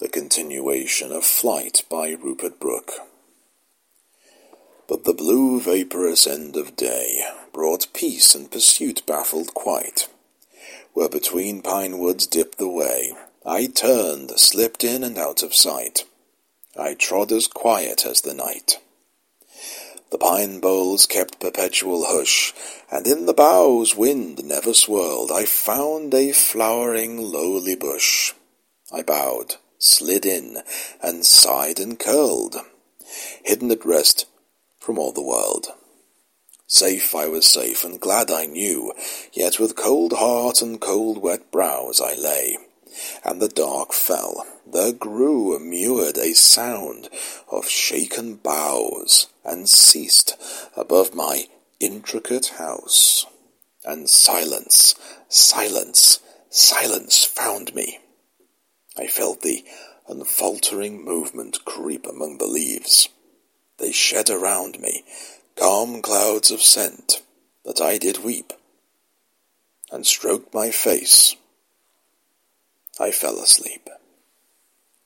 The continuation of Flight by Rupert Brooke. But the blue vaporous end of day brought peace and pursuit baffled quite. Where between pine woods dipped the way, I turned, slipped in and out of sight. I trod as quiet as the night. The pine boles kept perpetual hush, and in the boughs wind never swirled. I found a flowering lowly bush. I bowed, slid in, and sighed and curled, hidden at rest from all the world. Safe I was safe, and glad I knew, yet with cold heart and cold wet brows I lay, and the dark fell. There grew immured a sound of shaken boughs, and ceased above my intricate house. And silence, silence, silence found me. Felt the unfaltering movement creep among the leaves. They shed around me calm clouds of scent that I did weep, and stroked my face. I fell asleep.